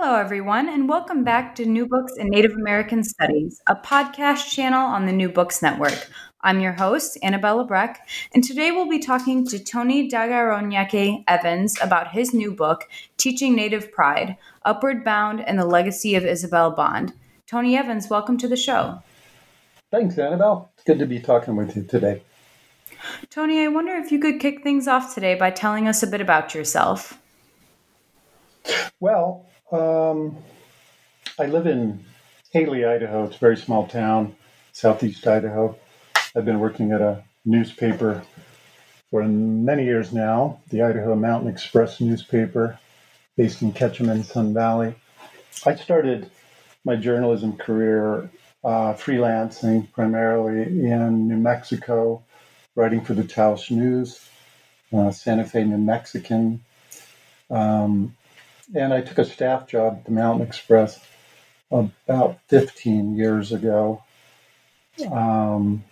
Hello, everyone, and welcome back to New Books in Native American Studies, a podcast channel on the New Books Network. I'm your host, Annabella Breck, and today we'll be talking to Tony Tekaroniake Evans about his new book, Teaching Native Pride Upward Bound and the Legacy of Isabel Bond. Tony Evans, welcome to the show. Thanks, Annabelle. It's good to be talking with you today. Tony, I wonder if you could kick things off today by telling us a bit about yourself. Well, um, I live in Hailey, Idaho. It's a very small town, southeast Idaho. I've been working at a newspaper for many years now, the Idaho Mountain Express newspaper based in Ketchum and Sun Valley. I started my journalism career uh, freelancing primarily in New Mexico, writing for the Taos News, uh, Santa Fe, New Mexican. Um, and I took a staff job at the Mountain Express about 15 years ago. Um,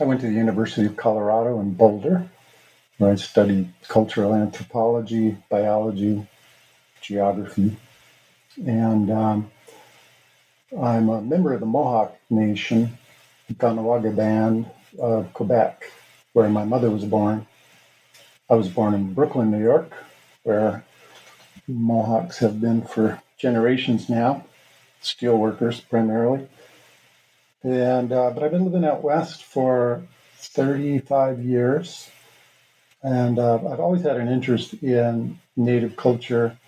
I went to the University of Colorado in Boulder, where I studied cultural anthropology, biology, geography, and um, I'm a member of the Mohawk Nation, Kahnawake Band of Quebec, where my mother was born. I was born in Brooklyn, New York, where Mohawks have been for generations now, steel workers primarily. And uh, but I've been living out west for 35 years, and uh, I've always had an interest in Native culture,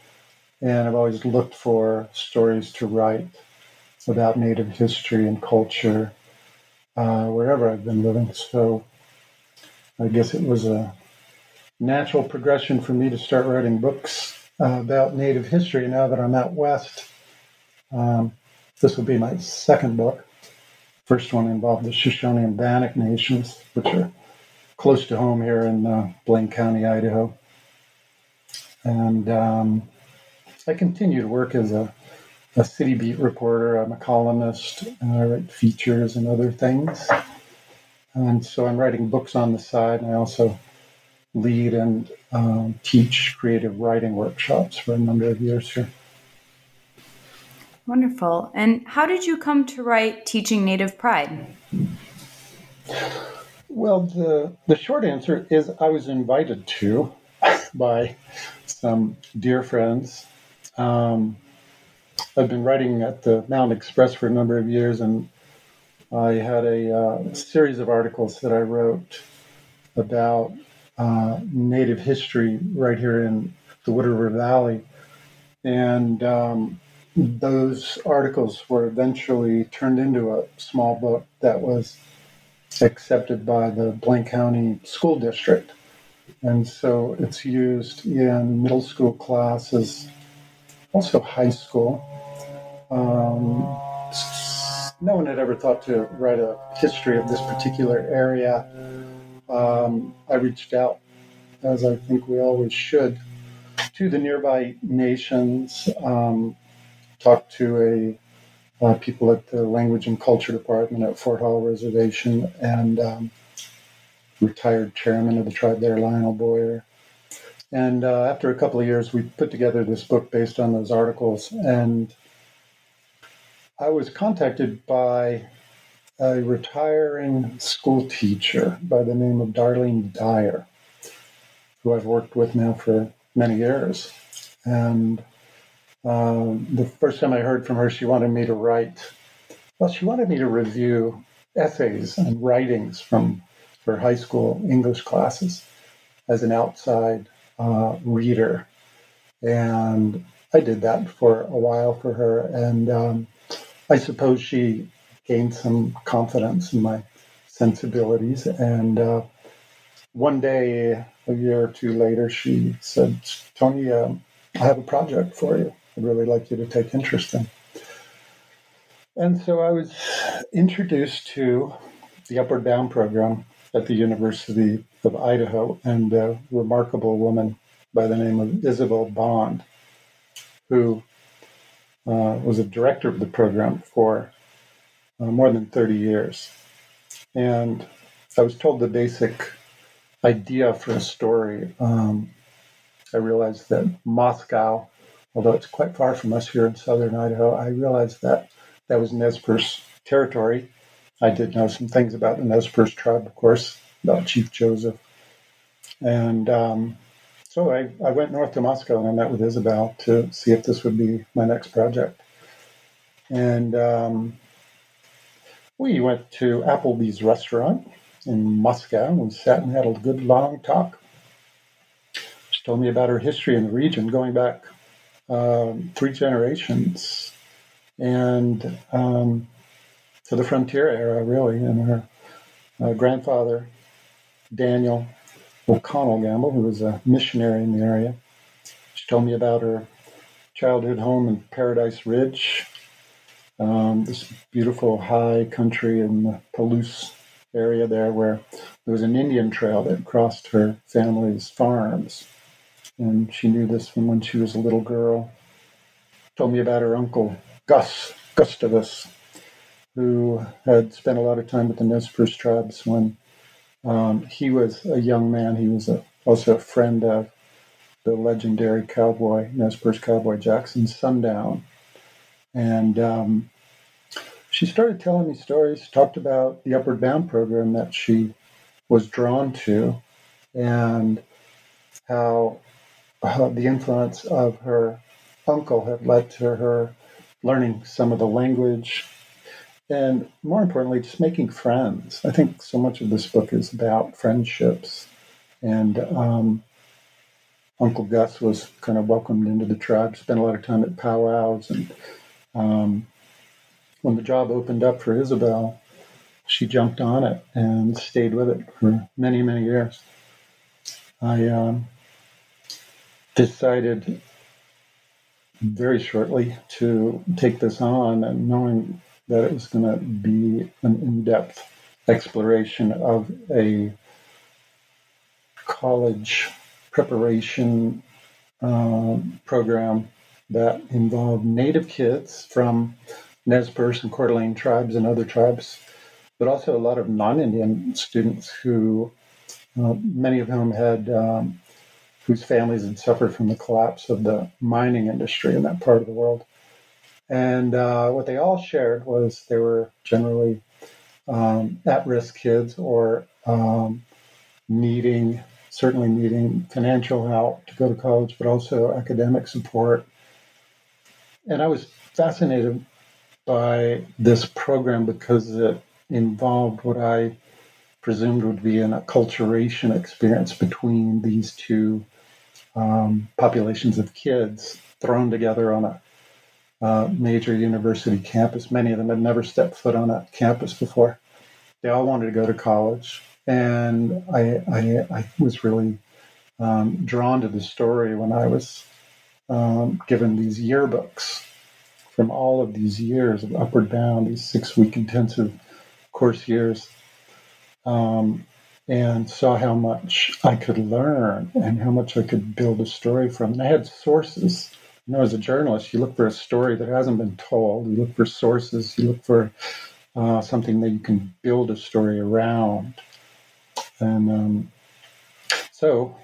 and I've always looked for stories to write about Native history and culture uh, wherever I've been living. So I guess it was a natural progression for me to start writing books uh, about Native history now that I'm out west. Um, this will be my second book. First one involved the Shoshone and Bannock nations, which are close to home here in uh, Blaine County, Idaho. And um, I continue to work as a, a city beat reporter. I'm a columnist, I write features and other things. And so I'm writing books on the side, and I also lead and um, teach creative writing workshops for a number of years here. Wonderful. And how did you come to write Teaching Native Pride? Well, the, the short answer is I was invited to by some dear friends. Um, I've been writing at the Mountain Express for a number of years, and I had a uh, series of articles that I wrote about uh, Native history right here in the Wood River Valley. And um, those articles were eventually turned into a small book that was accepted by the Blaine County School District. And so it's used in middle school classes, also high school. Um, no one had ever thought to write a history of this particular area um, I reached out, as I think we always should, to the nearby nations, um, talked to a uh, people at the Language and Culture Department at Fort Hall Reservation, and um, retired chairman of the tribe there, Lionel Boyer. And uh, after a couple of years, we put together this book based on those articles. And I was contacted by a retiring school teacher by the name of Darlene Dyer, who I've worked with now for many years. And um, the first time I heard from her, she wanted me to write, well, she wanted me to review essays and writings from her high school English classes as an outside uh, reader. And I did that for a while for her. And um, I suppose she gained some confidence in my sensibilities. And uh, one day, a year or two later, she said, Tony, um, I have a project for you. I'd really like you to take interest in. And so I was introduced to the Upward Bound program at the University of Idaho and a remarkable woman by the name of Isabel Bond, who uh, was a director of the program for uh, more than 30 years. And I was told the basic idea for a story. Um, I realized that Moscow, although it's quite far from us here in southern Idaho, I realized that that was Nez territory. I did know some things about the Nez tribe, of course, about Chief Joseph. And um, so I, I went north to Moscow and I met with Isabel to see if this would be my next project. And um, we went to Applebee's restaurant in Moscow and we sat and had a good long talk. She told me about her history in the region going back um, three generations and um, to the frontier era, really. And her uh, grandfather, Daniel O'Connell Gamble, who was a missionary in the area, she told me about her childhood home in Paradise Ridge, um, this beautiful high country in the Palouse area there where there was an Indian trail that crossed her family's farms. And she knew this from when she was a little girl. Told me about her uncle Gus Gustavus, who had spent a lot of time with the Nez Perce tribes when um, he was a young man. He was a, also a friend of the legendary cowboy, Nez Perce cowboy Jackson Sundown. And um, she started telling me stories, talked about the Upward Bound program that she was drawn to, and how, how the influence of her uncle had led to her learning some of the language, and more importantly, just making friends. I think so much of this book is about friendships. And um, Uncle Gus was kind of welcomed into the tribe, spent a lot of time at powwows. And um, when the job opened up for Isabel, she jumped on it and stayed with it for many, many years. I um, decided very shortly to take this on and knowing that it was going to be an in-depth exploration of a college preparation um, program that involved native kids from Nez Perce and Coeur d'Alene tribes and other tribes, but also a lot of non-Indian students who, uh, many of whom had um, whose families had suffered from the collapse of the mining industry in that part of the world. And uh, what they all shared was they were generally um, at risk kids or um, needing, certainly needing financial help to go to college, but also academic support. And I was fascinated by this program because it involved what I presumed would be an acculturation experience between these two um, populations of kids thrown together on a uh, major university campus. Many of them had never stepped foot on a campus before. They all wanted to go to college, and I, I, I was really um, drawn to the story when I was um, given these yearbooks from all of these years of Upward Bound, these six-week intensive course years. Um, and saw how much I could learn and how much I could build a story from. And I had sources. You know, as a journalist, you look for a story that hasn't been told. You look for sources. You look for uh, something that you can build a story around. And um, so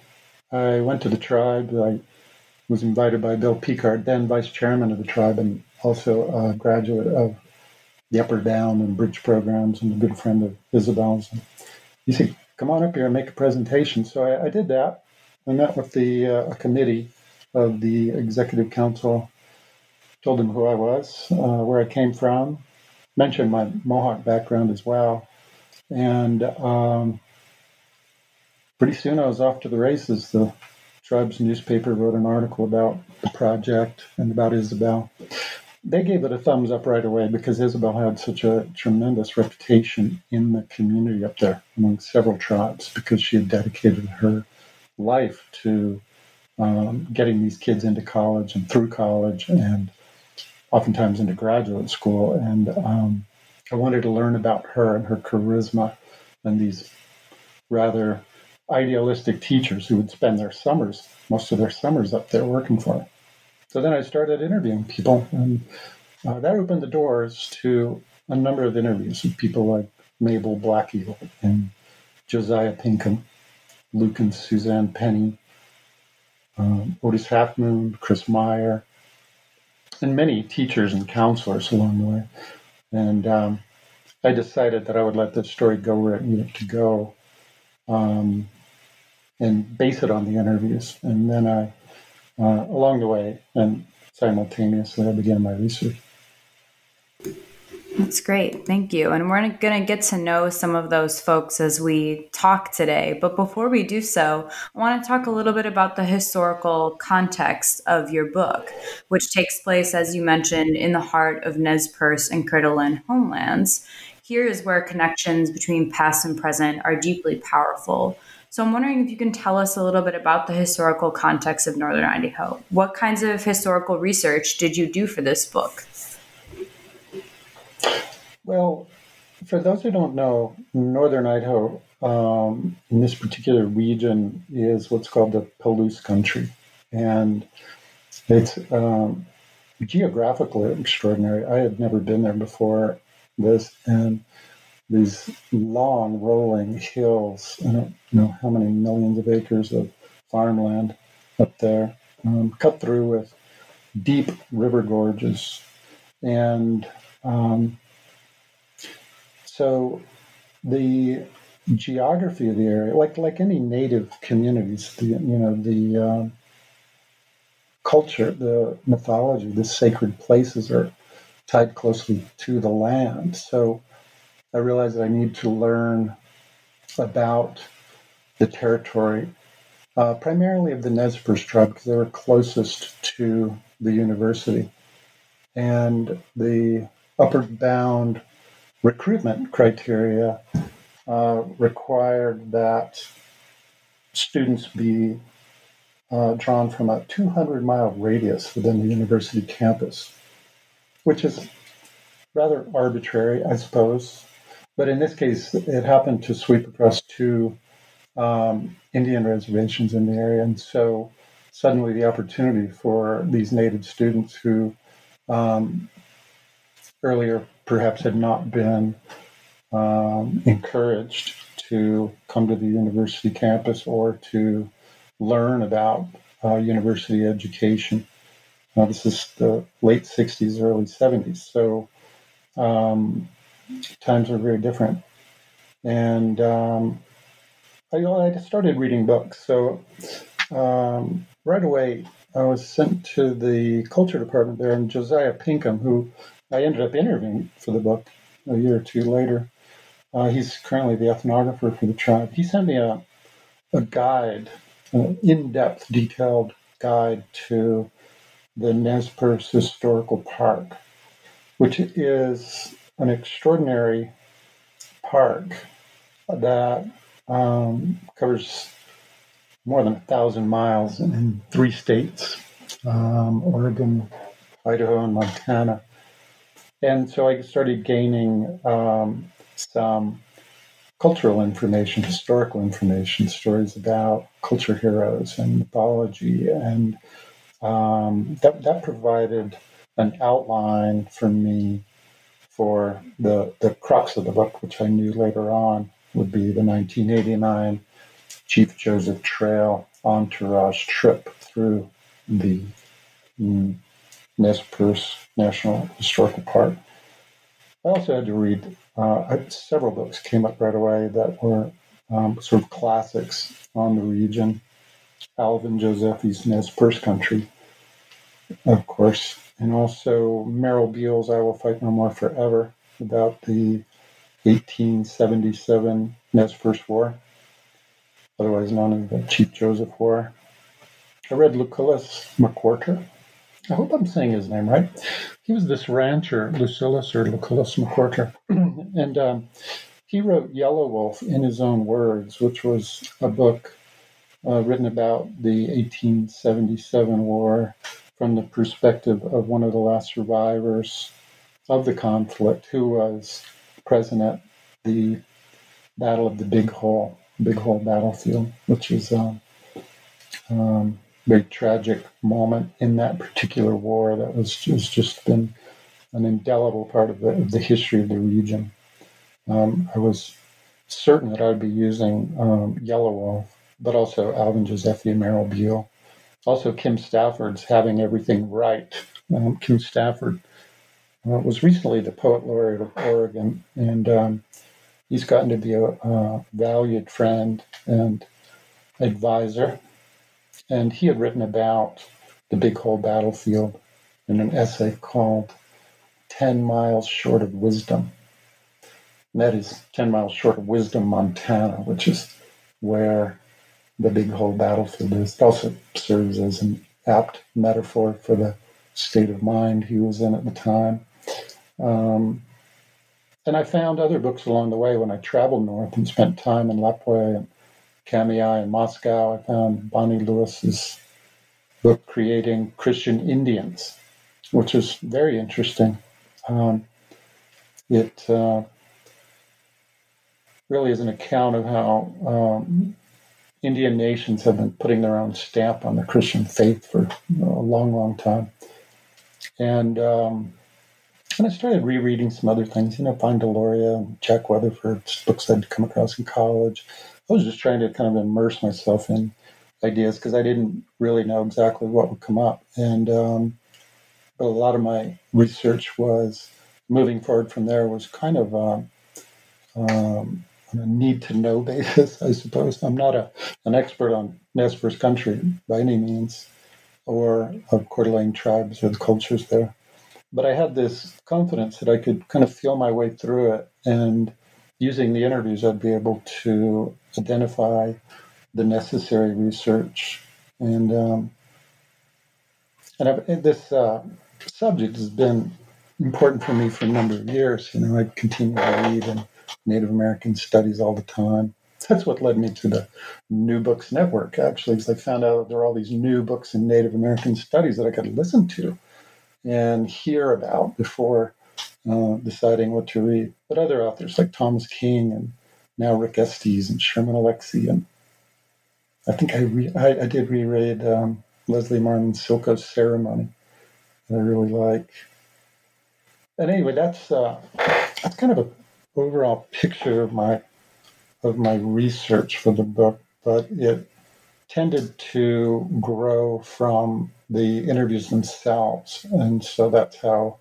I went to the tribe. I was invited by Bill Picard, then vice chairman of the tribe, and also a graduate of the Upward Bound and Bridge programs, and a good friend of Isabel's. He said, come on up here and make a presentation. So I, I did that. I met with the uh, committee of the executive council, told them who I was, uh, where I came from, mentioned my Mohawk background as well. And um, pretty soon I was off to the races. The tribe's newspaper wrote an article about the project and about Isabel they gave it a thumbs up right away because Isabel had such a tremendous reputation in the community up there among several tribes because she had dedicated her life to um, getting these kids into college and through college and oftentimes into graduate school. And um, I wanted to learn about her and her charisma and these rather idealistic teachers who would spend their summers, most of their summers up there working for her. So then I started interviewing people, and uh, that opened the doors to a number of interviews with people like Mabel Blackeel and Josiah Pinkham, Luke and Suzanne Penny, um, Otis Halfmoon, Chris Meyer, and many teachers and counselors along the way. And um, I decided that I would let this story go where it needed to go um, and base it on the interviews. And then I, uh, along the way and simultaneously, I began my research. That's great. Thank you. And we're going to get to know some of those folks as we talk today. But before we do so, I want to talk a little bit about the historical context of your book, which takes place, as you mentioned, in the heart of Nez Perce and Coeur homelands. Here is where connections between past and present are deeply powerful. So I'm wondering if you can tell us a little bit about the historical context of Northern Idaho. What kinds of historical research did you do for this book? Well, for those who don't know, northern Idaho, um, in this particular region, is what's called the Palouse country. And it's um, geographically extraordinary. I had never been there before this. And these long rolling hills, I don't know how many millions of acres of farmland up there, um, cut through with deep river gorges. And um, so the geography of the area, like like any native communities, the you know the uh, culture, the mythology, the sacred places are tied closely to the land. So I realized that I need to learn about the territory, uh, primarily of the Nez Perce tribe, because they were closest to the university. And the Upward Bound recruitment criteria uh, required that students be uh, drawn from a 200 mile radius within the university campus, which is rather arbitrary, I suppose. But in this case, it happened to sweep across two um, Indian reservations in the area. And so suddenly the opportunity for these native students who um, earlier perhaps had not been um, encouraged to come to the university campus or to learn about uh, university education. Uh, this is the late 60s, early 70s. So um, times were very different. And um, I, I, started reading books. So um, right away, I was sent to the culture department there, and Josiah Pinkham, who I ended up interviewing for the book a year or two later. Uh, he's currently the ethnographer for the tribe. He sent me a, a guide, an in depth, detailed guide to the Nez Perce Historical Park, which is an extraordinary park that um, covers more than a thousand miles in three states um, Oregon, Idaho, and Montana. And so I started gaining um, some cultural information, historical information, stories about culture heroes and mythology. And um, that, that provided an outline for me for the, the crux of the book, which I knew later on would be the 1989 Chief Joseph Trail entourage trip through the mm, Nez Perce National Historical Park. I also had to read uh, several books came up right away that were um, sort of classics on the region. Alvin Josephy's Nez Perce Country, of course, and also Merrill Beal's I Will Fight No More Forever about the 1877 Nez Perce War, otherwise known as the Chief Joseph War. I read Lucullus McWhorter, I hope I'm saying his name right. He was this rancher, Lucillus or Lucullus McWhorter, and um, he wrote Yellow Wolf in his own words, which was a book uh, written about the 1877 war from the perspective of one of the last survivors of the conflict who was present at the Battle of the Big Hole, Big Hole battlefield, which is a um, very tragic moment in that particular war that was, was just been an indelible part of the, of the history of the region. Um, I was certain that I'd be using um, Yellow but also Alvin Josephy and Merrill Beal. Also, Kim Stafford's Having Everything Right. Um, Kim Stafford uh, was recently the Poet Laureate of Oregon, and um, he's gotten to be a, a valued friend and advisor. And he had written about the Big Hole battlefield in an essay called 10 Miles Short of Wisdom. And that is 10 miles short of Wisdom, Montana, which is where the Big Hole battlefield is. It also serves as an apt metaphor for the state of mind he was in at the time. Um, and I found other books along the way when I traveled north and spent time in Lapwai and Kamiah and Moscow. I found Bonnie Lewis's book, Creating Christian Indians, which was very interesting. Um, it uh, really is an account of how um, Indian nations have been putting their own stamp on the Christian faith for a long, long time. And um, and I started rereading some other things, you know, Vine Deloria Jack Weatherford's books I'd come across in college. I was just trying to kind of immerse myself in ideas because I didn't really know exactly what would come up. And um, but a lot of my research was moving forward from there was kind of um, um, need to know basis, I suppose. I'm not a, an expert on Nez Perce country by any means or of Coeur d'Alene tribes or the cultures there. But I had this confidence that I could kind of feel my way through it. And using the interviews, I'd be able to identify the necessary research. And, um, and this uh, subject has been important for me for a number of years. You know, I continue to read and Native American studies all the time. That's what led me to the New Books Network, actually, because I found out there are all these new books in Native American studies that I could listen to and hear about before uh, deciding what to read. But other authors like Thomas King and now Nick Estes and Sherman Alexie and I think I re- I, I, did reread um, Leslie Marmon Silko's Ceremony that I really like. And anyway, that's uh, that's kind of a overall picture of my of my research for the book, but it tended to grow from the interviews themselves, and so that's how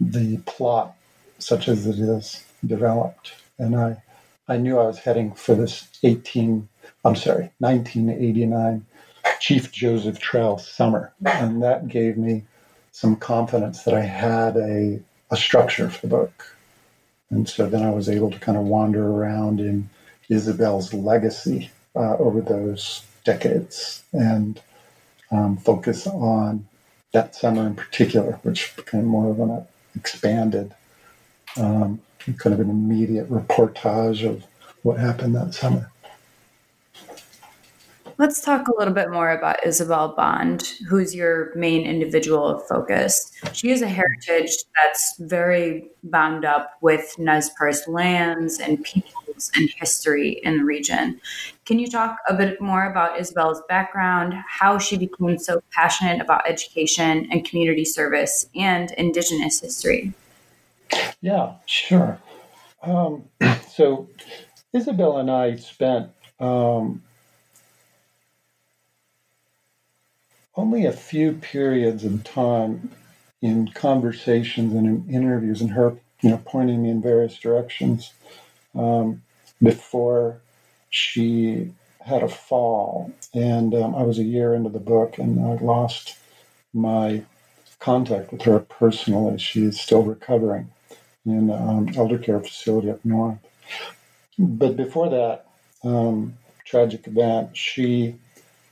the plot, such as it is, developed. And I, I knew I was heading for this 18, I'm sorry, 1989 Chief Joseph Trail summer, and that gave me some confidence that I had a, a structure for the book. And so then I was able to kind of wander around in Isabel's legacy uh, over those decades and um, focus on that summer in particular, which became more of an expanded, um, kind of an immediate reportage of what happened that summer. Let's talk a little bit more about Isabel Bond, who's your main individual of focus. She has a heritage that's very bound up with Nez Perce lands and peoples and history in the region. Can you talk a bit more about Isabel's background, how she became so passionate about education and community service and Indigenous history? Yeah, sure. Um, so, Isabel and I spent um, only a few periods of time in conversations and in interviews and her you know pointing me in various directions um, before she had a fall. And um, i was a year into the book and i lost my contact with her personally. She is still recovering in um, elder care facility up north. But before that um, tragic event she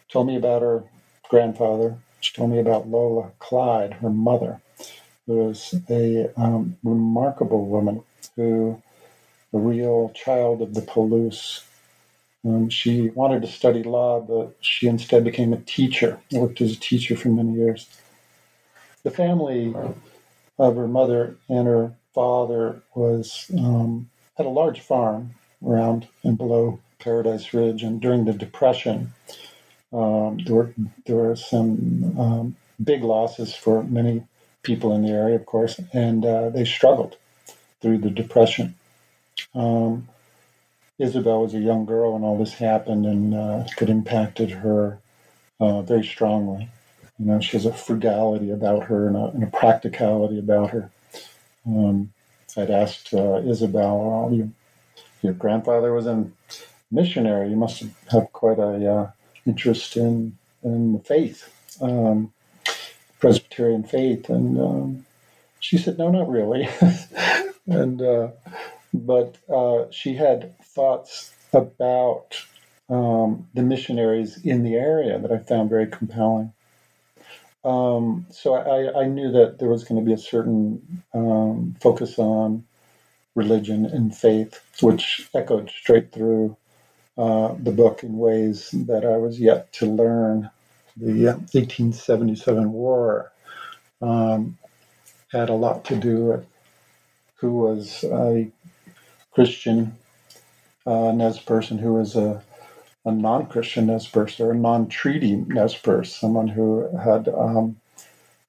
told me about her grandfather. She told me about Lola Clyde, her mother, who was a um, remarkable woman who, a real child of the Palouse, Um, she wanted to study law, but she instead became a teacher. worked as a teacher for many years. The family of her mother and her father was um, had a large farm around and below Paradise Ridge, and during the Depression, um, there were there were some um, big losses for many people in the area, of course, and uh, they struggled through the Depression. Um, Isabel was a young girl when all this happened, and uh, it impacted her uh, very strongly. You know, she has a frugality about her and a, and a practicality about her. Um, I'd asked uh, Isabel, you, your grandfather was a missionary. You must have quite a uh, interest in in the faith, um, Presbyterian faith, and um, she said, no, not really. and uh, but uh, she had thoughts about um, the missionaries in the area that I found very compelling. Um, so I, I, knew that there was going to be a certain um, focus on religion and faith, which echoed straight through uh, the book in ways that I was yet to learn. The 1877 war um, had a lot to do with who was a Christian uh, Nez who was a a non-Christian Nez Perce or a non-treaty Nez Perce, someone who had um,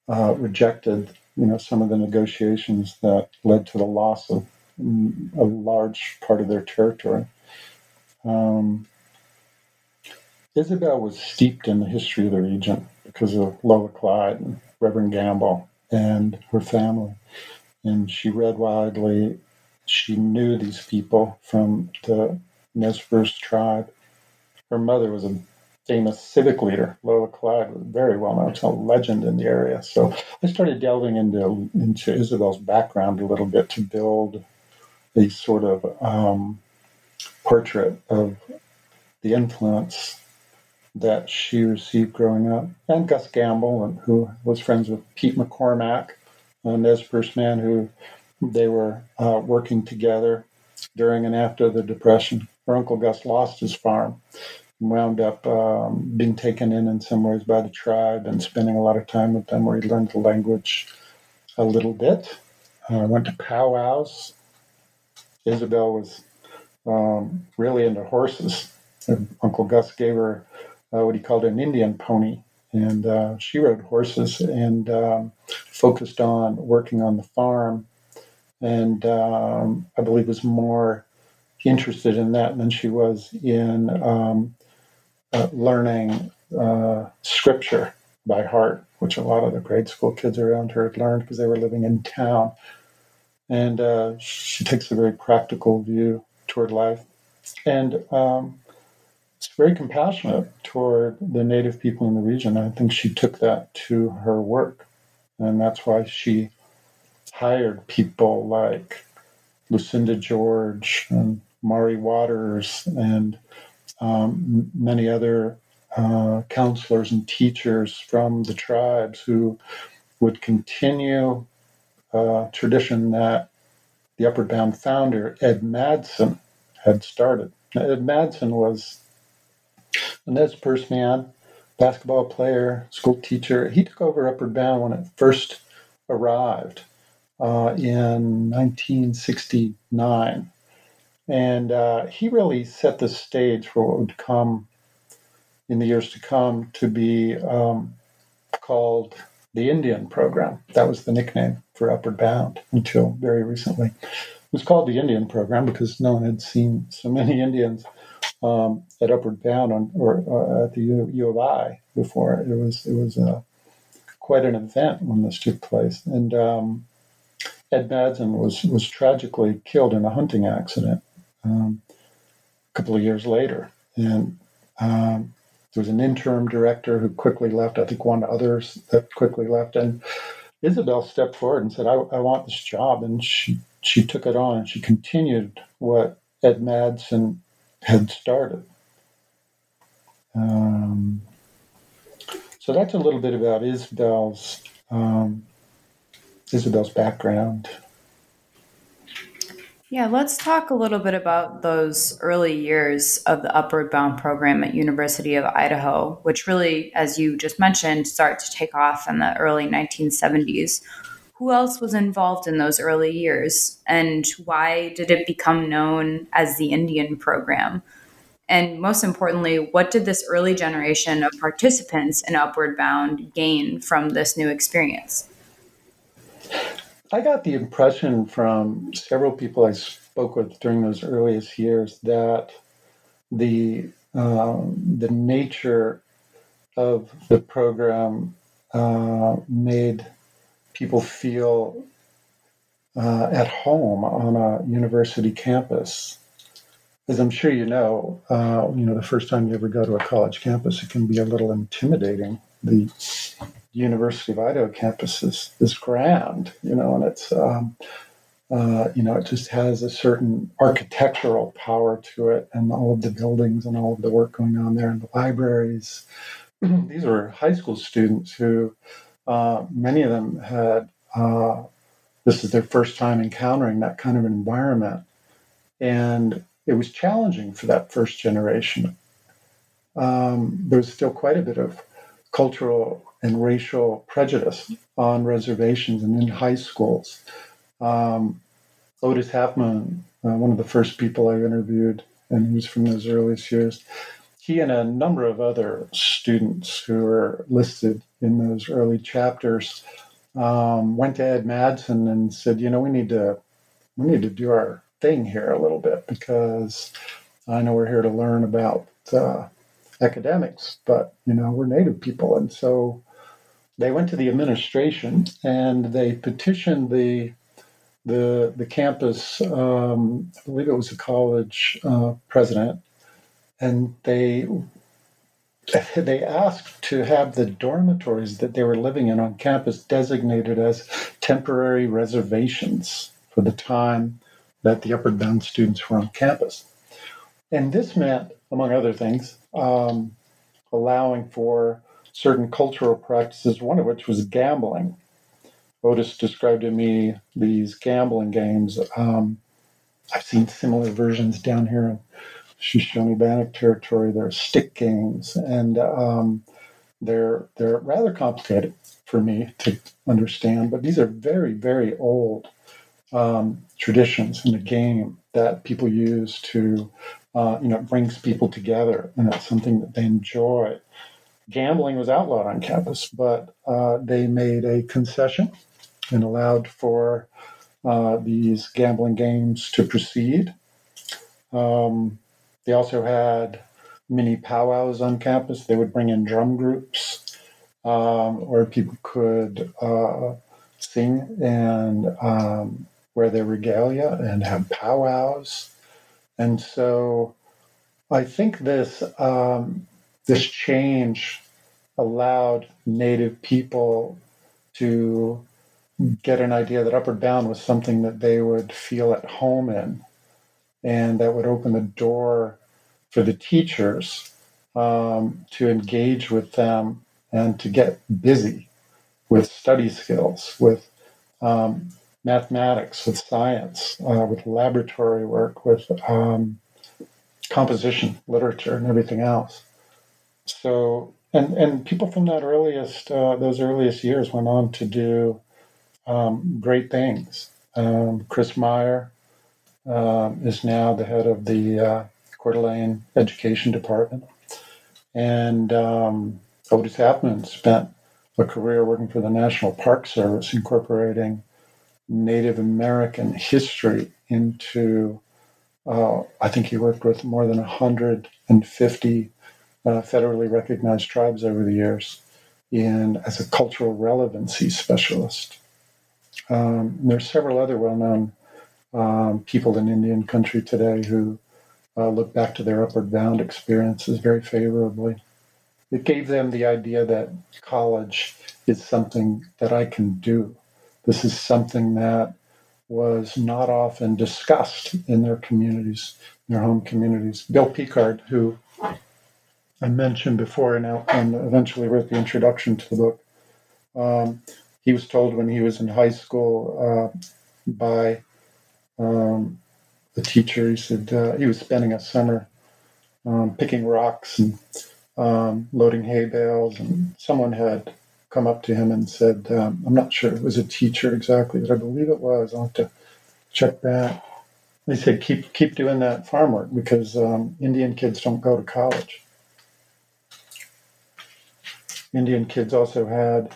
uh, rejected, you know, some of the negotiations that led to the loss of mm, a large part of their territory. Um, Isabel was steeped in the history of the region because of Lola Clyde and Reverend Gamble and her family. And she read widely. She knew these people from the Nez Perce tribe her mother was a famous civic leader. Lola Clyde was very well known. She's a legend in the area. So I started delving into into Isabel's background a little bit to build a sort of um, portrait of the influence that she received growing up, and Gus Gamble, who was friends with Pete McCormack, a Nez Perce man who they were uh, working together during and after the Depression. Her uncle Gus lost his farm wound up um, being taken in in some ways by the tribe and spending a lot of time with them where he learned the language a little bit. I uh, went to powwows. Isabel was um, really into horses. And Uncle Gus gave her uh, what he called an Indian pony, and uh, she rode horses and um, focused on working on the farm. And um, I believe was more interested in that than she was in um, uh, learning uh, scripture by heart, which a lot of the grade school kids around her had learned because they were living in town. And uh, she takes a very practical view toward life. And um, it's very compassionate toward the native people in the region. I think she took that to her work. And that's why she hired people like Lucinda George and Maury Waters and um, many other uh, counselors and teachers from the tribes who would continue a uh, tradition that the Upward Bound founder, Ed Madsen, had started. Ed Madsen was a Nez Perce man, basketball player, school teacher. He took over Upward Bound when it first arrived uh, in 1969. And uh, he really set the stage for what would come in the years to come to be um, called the Indian Program. That was the nickname for Upward Bound until very recently. It was called the Indian Program because no one had seen so many Indians um, at Upward Bound on, or uh, at the U, U, of I before. It was it was uh, quite an event when this took place. And um, Ed Madsen was was tragically killed in a hunting accident um, a couple of years later. And um, there was an interim director who quickly left. I think one others that quickly left. And Isabel stepped forward and said, I, I want this job. And she, she took it on and she continued what Ed Madsen had started. Um, so that's a little bit about Isabel's um, Isabel's background. Yeah, let's talk a little bit about those early years of the Upward Bound program at University of Idaho, which really, as you just mentioned, started to take off in the early 1970s. Who else was involved in those early years, and why did it become known as the Indian program? And most importantly, what did this early generation of participants in Upward Bound gain from this new experience? I got the impression from several people I spoke with during those earliest years that the um, the nature of the program uh, made people feel uh, at home on a university campus. As I'm sure you know, uh, you know the first time you ever go to a college campus, it can be a little intimidating. The University of Idaho campus is, is grand, you know, and it's, um, uh, you know, it just has a certain architectural power to it and all of the buildings and all of the work going on there and the libraries. These were high school students who, uh, many of them had, uh, this is their first time encountering that kind of environment. And it was challenging for that first generation. Um, there was still quite a bit of cultural and racial prejudice on reservations and in high schools. Um, Otis Halfmoon, uh, one of the first people I interviewed, and he was from those earliest years, he and a number of other students who are listed in those early chapters um, went to Ed Madsen and said, you know, we need to we need to do our thing here a little bit because I know we're here to learn about uh, academics, but you know we're Native people, and so they went to the administration and they petitioned the the the campus. Um, I believe it was a college uh, president, and they they asked to have the dormitories that they were living in on campus designated as temporary reservations for the time that the upward bound students were on campus. And this meant, among other things, um, allowing for certain cultural practices, one of which was gambling. Otis described to me these gambling games. Um, I've seen similar versions down here in Shoshone Bannock territory. There are stick games, and um, they're they're rather complicated for me to understand. But these are very very old um, traditions in the game that people use to uh, you know brings people together, and it's something that they enjoy gambling was outlawed on campus, but uh, they made a concession and allowed for uh, these gambling games to proceed. Um, they also had mini powwows on campus. They would bring in drum groups um, where people could uh, sing and um, wear their regalia and have powwows. And so I think this um, this change allowed Native people to get an idea that Upward Bound was something that they would feel at home in, and that would open the door for the teachers um, to engage with them and to get busy with study skills, with um, mathematics, with science, uh, with laboratory work, with um, composition, literature, and everything else. So, and and people from that earliest uh, those earliest years went on to do um, great things. Um, Chris Meyer um, is now the head of the uh, Coeur d'Alene Education Department, and um, Otis Halfmoon spent a career working for the National Park Service, incorporating Native American history into. Uh, I think he worked with more than 150 uh, federally recognized tribes over the years and as a cultural relevancy specialist. Um, there are several other well-known um, people in Indian country today who uh, look back to their upward bound experiences very favorably. It gave them the idea that college is something that I can do. This is something that was not often discussed in their communities, in their home communities. Bill Picard, who I mentioned before and, and eventually wrote the introduction to the book. Um, he was told when he was in high school uh, by um, the teacher. He said uh, he was spending a summer um, picking rocks and um, loading hay bales, and someone had come up to him and said, um, "I'm not sure it was a teacher exactly, but I believe it was. I'll have to check back." They said, "Keep keep doing that farm work because um, Indian kids don't go to college." Indian kids also had,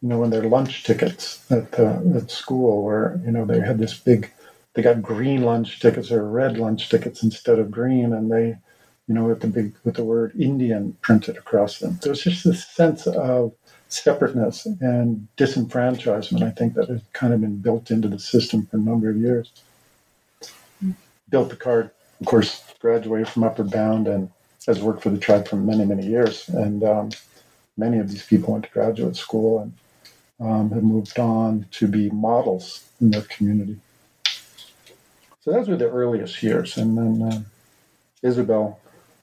you know, when their lunch tickets at uh, at school, where you know they had this big, they got green lunch tickets or red lunch tickets instead of green, and they, you know, with the big with the word Indian printed across them. There's just this sense of separateness and disenfranchisement. I think that has kind of been built into the system for a number of years. Bill Picard, of course, graduated from Upward Bound and has worked for the tribe for many, many years, and. Um, many of these people went to graduate school and um, have moved on to be models in their community. So those were the earliest years. And then uh, Isabel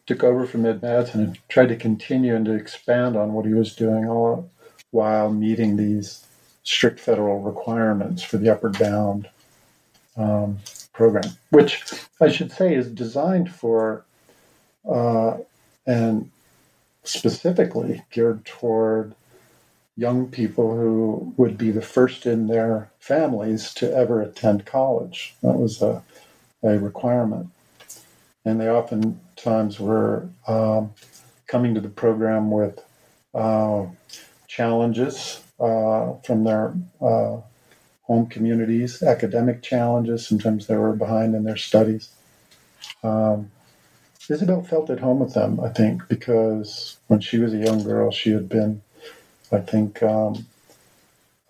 took over from Ed Madsen and tried to continue and to expand on what he was doing all while meeting these strict federal requirements for the upward bound um, program, which I should say is designed for uh, and specifically geared toward young people who would be the first in their families to ever attend college. That was a, a requirement. And they oftentimes were um, coming to the program with uh, challenges uh, from their uh, home communities, academic challenges. Sometimes they were behind in their studies. Um, Isabel felt at home with them, I think, because when she was a young girl, she had been, I think, um,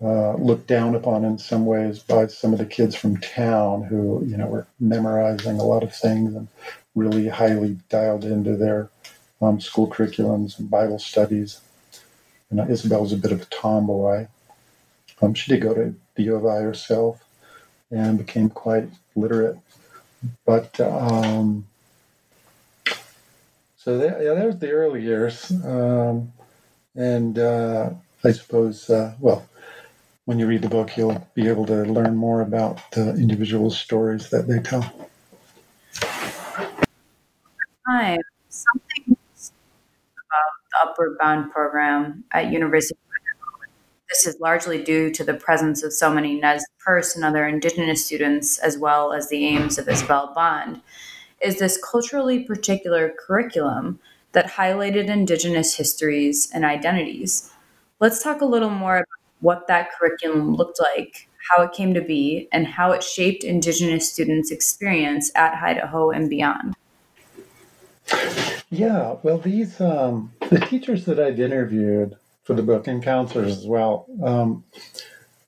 uh, looked down upon in some ways by some of the kids from town who, you know, were memorizing a lot of things and really highly dialed into their um, school curriculums and Bible studies. And Isabel was a bit of a tomboy. Um, she did go to the U of I herself and became quite literate. But um, so that, yeah, was the early years, um, and uh, I suppose uh, well, when you read the book, you'll be able to learn more about the individual stories that they tell. Time something about the Upward Bound program at University. This is largely due to the presence of so many Nez Perce and other Indigenous students, as well as the aims of Isabel Bond is this culturally particular curriculum that highlighted Indigenous histories and identities. Let's talk a little more about what that curriculum looked like, how it came to be, and how it shaped Indigenous students' experience at Idaho and beyond. Yeah, well, these um, the teachers that I've interviewed for the book and counselors as well. Um,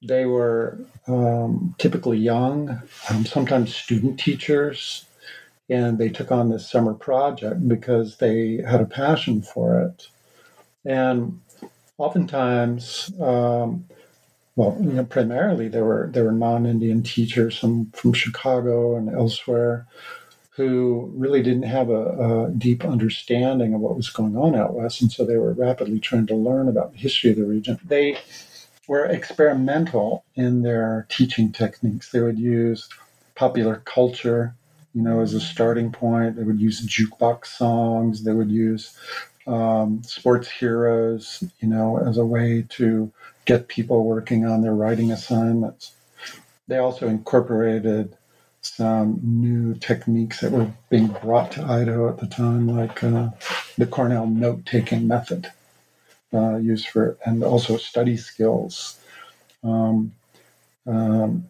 they were um, typically young, um, sometimes student teachers, and they took on this summer project because they had a passion for it. And oftentimes, um, well, you know, primarily there were there were non-Indian teachers from from Chicago and elsewhere who really didn't have a, a, deep understanding of what was going on out west, and so they were rapidly trying to learn about the history of the region. They were experimental in their teaching techniques. They would use popular culture you know, as a starting point. They would use jukebox songs. They would use um, sports heroes, you know, as a way to get people working on their writing assignments. They also incorporated some new techniques that were being brought to Idaho at the time, like uh, the Cornell note taking method, uh, used for, and also study skills. Um, um,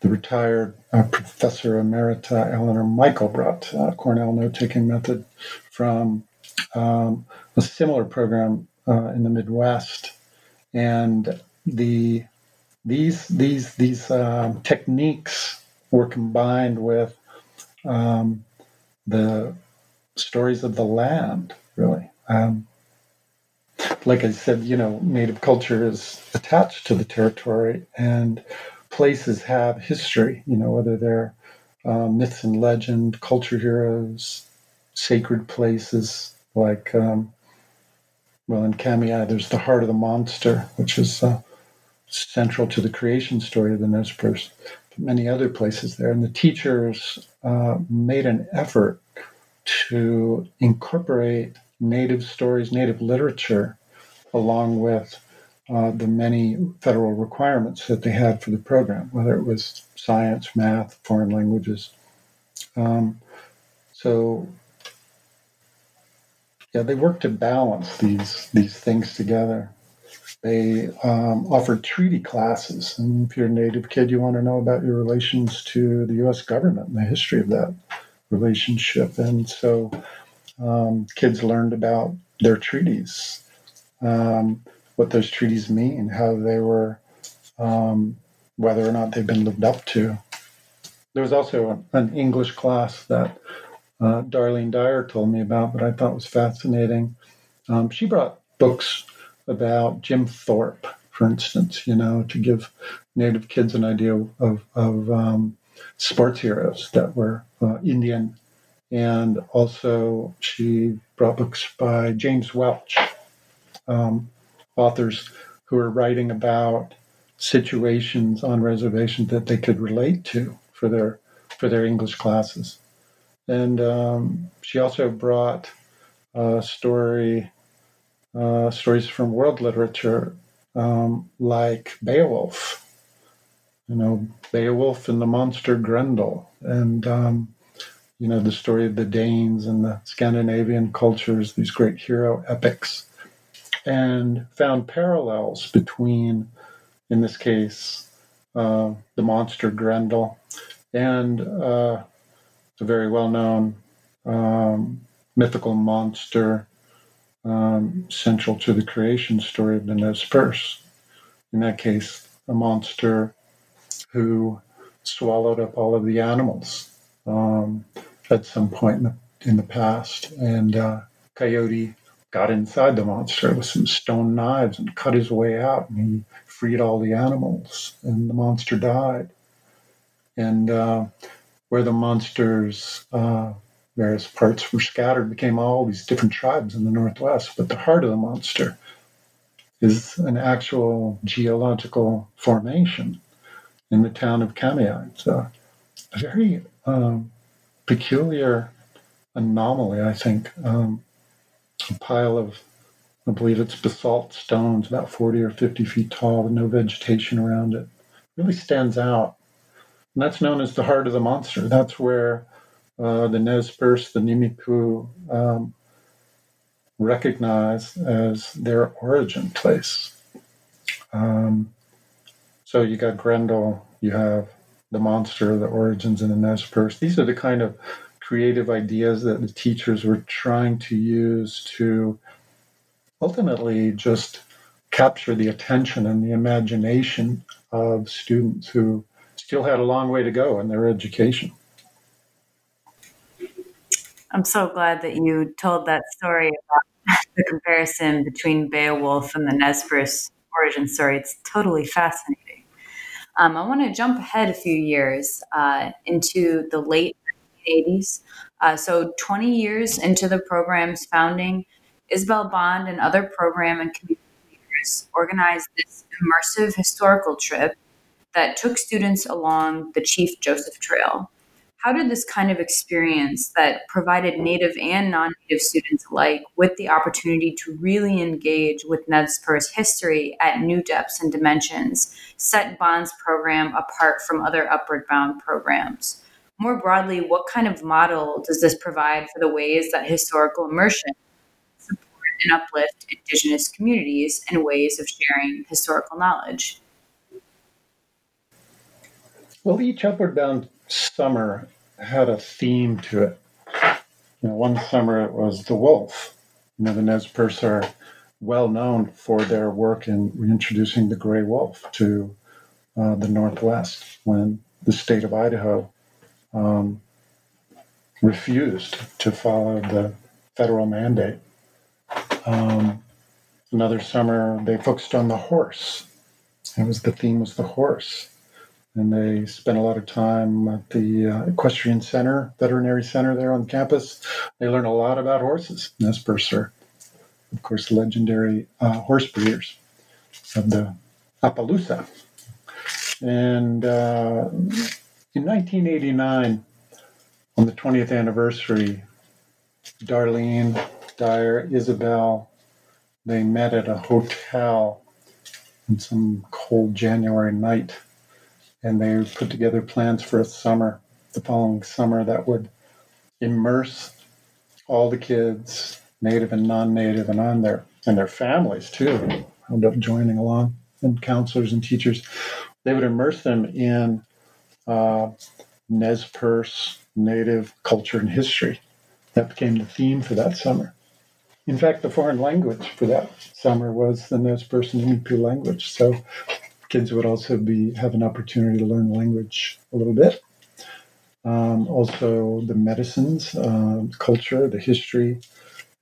the retired uh, professor emerita Eleanor Michael brought uh, Cornell note-taking method from um, a similar program uh, in the Midwest, and the these these these um, techniques were combined with um, the stories of the land, really. Um, like I said, you know, Native culture is attached to the territory, and places have history, you know, whether they're um, myths and legend, culture heroes, sacred places like, um, well, in Kamiah, there's the Heart of the Monster, which is uh, central to the creation story of the Nez Perce many other places there. And the teachers uh, made an effort to incorporate native stories, native literature, along with uh, the many federal requirements that they had for the program, whether it was science, math, foreign languages. Um, so, yeah, they worked to balance these these things together. They um, offered treaty classes, and if you're a Native kid, you want to know about your relations to the U.S. government and the history of that relationship. And so, um, kids learned about their treaties. Um, what those treaties mean, how they were, um, whether or not they've been lived up to. There was also an English class that uh, Darlene Dyer told me about, but I thought was fascinating. Um, she brought books about Jim Thorpe, for instance, you know, to give Native kids an idea of, of um, sports heroes that were uh, Indian. And also, she brought books by James Welch, um, authors who are writing about situations on reservations that they could relate to for their for their English classes. And um, she also brought a story uh, stories from world literature um, like Beowulf. You know, Beowulf and the monster Grendel, and um, you know the story of the Danes and the Scandinavian cultures, these great hero epics and found parallels between, in this case, uh, the monster Grendel and uh, the very well known um, mythical monster um, central to the creation story of the Nez Perce. In that case, a monster who swallowed up all of the animals um, at some point in the, in the past. And uh, Coyote got inside the monster with some stone knives and cut his way out, and he freed all the animals, and the monster died. And uh, where the monster's uh, various parts were scattered, became all these different tribes in the Northwest. But the heart of the monster is an actual geological formation in the town of Kamiah. It's a, very um, peculiar anomaly, I think. Um, pile of, I believe it's basalt stones, about 40 or 50 feet tall, with no vegetation around it. Really stands out. And that's known as the heart of the monster. That's where uh, the Nez Perce, the Nimiipuu, um, recognize as their origin place. Um, so you got Grendel, you have the monster, the origins in the Nez Perce. These are the kind of creative ideas that the teachers were trying to use to ultimately just capture the attention and the imagination of students who still had a long way to go in their education. I'm so glad that you told that story about the comparison between Beowulf and the Nez Perce origin story. It's totally fascinating. Um, I want to jump ahead a few years uh, into the late 1980s. Uh, so 20 years into the program's founding, Isabel Bond and other program and community leaders organized this immersive historical trip that took students along the Chief Joseph Trail. How did this kind of experience that provided Native and non Native students alike with the opportunity to really engage with Nez Perce history at new depths and dimensions set Bond's program apart from other upward bound programs? More broadly, what kind of model does this provide for the ways that historical immersion support and uplift Indigenous communities and ways of sharing historical knowledge? Well, each Upward Bound summer had a theme to it. You know, one summer it was the wolf. You know, the Nez Perce are well known for their work in reintroducing the gray wolf to uh, the Northwest when the state of Idaho um, refused to follow the federal mandate. Um, another summer, they focused on the horse. It was the theme was the horse, and they spent a lot of time at the uh, equestrian center, veterinary center there on campus. They learned a lot about horses. Perce are, of course, legendary uh, horse breeders of the Appaloosa. And uh, in 1989, on the 20th anniversary, Darlene, Dyer, Isabel, they met at a hotel on some cold January night, and they put together plans for a summer, the following summer, that would immerse all the kids, native and non-native, and on their and their families too, wound up joining along, and counselors and teachers. They would immerse them in uh, Nez Perce native culture and history. That became the theme for that summer. In fact, the foreign language for that summer was the Nez Perce and language. So kids would also be have an opportunity to learn language a little bit. Um, also, the medicines, uh, culture, the history,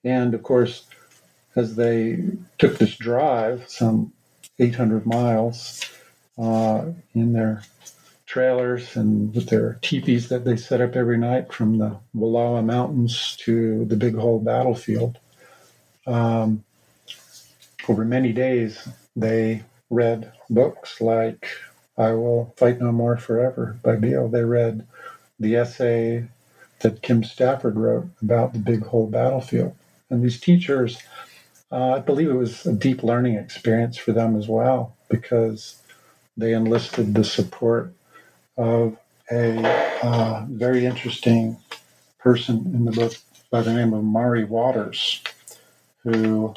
and of course, as they took this drive, some 800 miles, uh, in their trailers and with their teepees that they set up every night from the Wallowa Mountains to the Big Hole battlefield. Um, over many days, they read books like I Will Fight No More Forever by Beal. They read the essay that Kim Stafford wrote about the Big Hole battlefield. And these teachers, uh, I believe it was a deep learning experience for them as well because they enlisted the support of a uh, very interesting person in the book by the name of Mari Waters, who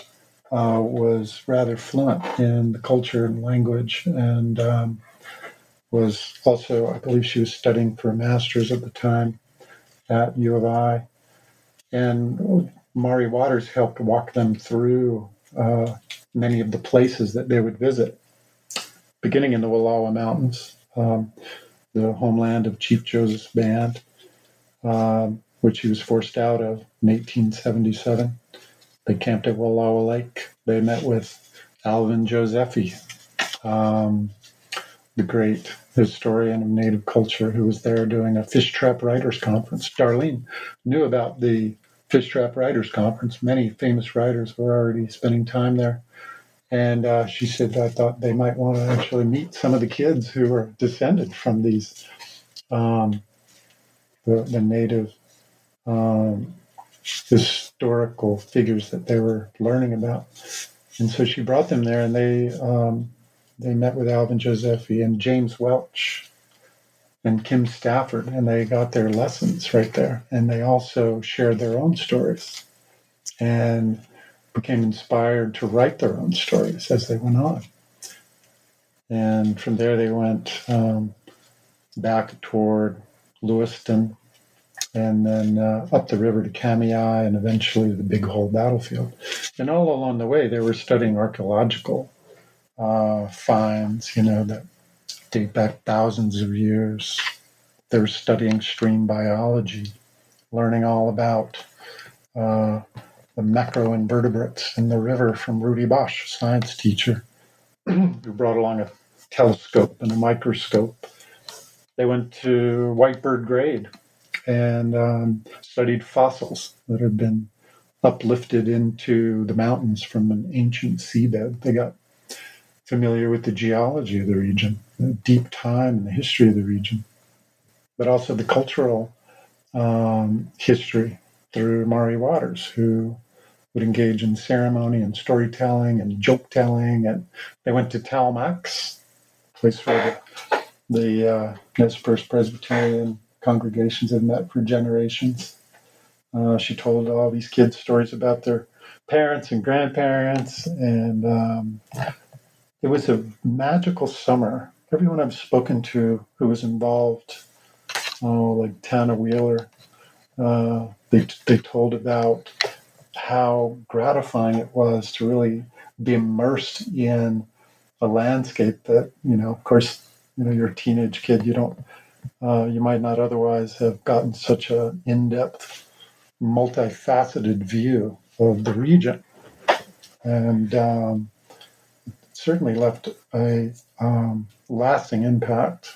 uh, was rather fluent in the culture and language and um, was also, I believe she was studying for a master's at the time at U of I. And Mari Waters helped walk them through uh, many of the places that they would visit, beginning in the Wallowa Mountains, um, the homeland of Chief Joseph's band, um, which he was forced out of in 1877. They camped at Wallowa Lake. They met with Alvin Josephy, um, the great historian of Native culture, who was there doing a fish trap writers conference. Darlene knew about the fish trap writers conference. Many famous writers were already spending time there. And uh, she said, I thought they might want to actually meet some of the kids who were descended from these, um, the, the native um, historical figures that they were learning about. And so she brought them there, and they um, they met with Alvin Josephy and James Welch and Kim Stafford, and they got their lessons right there. And they also shared their own stories and became inspired to write their own stories as they went on. And from there, they went um, back toward Lewiston and then uh, up the river to Kamiah and eventually the Big Hole battlefield. And all along the way, they were studying archaeological uh, finds, you know, that date back thousands of years. They were studying stream biology, learning all about uh, the macroinvertebrates in the river from Rudy Bosch, science teacher, who brought along a telescope and a microscope. They went to Whitebird Grade and um, studied fossils that had been uplifted into the mountains from an ancient seabed. They got familiar with the geology of the region, the deep time and the history of the region, but also the cultural um, history through Mari Waters, who would engage in ceremony and storytelling and joke telling. And they went to Talmaks, place where the, the uh, Nez Presbyterian congregations have met for generations. Uh, she told all these kids stories about their parents and grandparents, and um, it was a magical summer. Everyone I've spoken to who was involved, oh, like Tana Wheeler, uh, they, they told about how gratifying it was to really be immersed in a landscape that, you know, of course, you know, you're a teenage kid, you don't, uh, you might not otherwise have gotten such an in depth, multifaceted view of the region. And, um, certainly left a um, lasting impact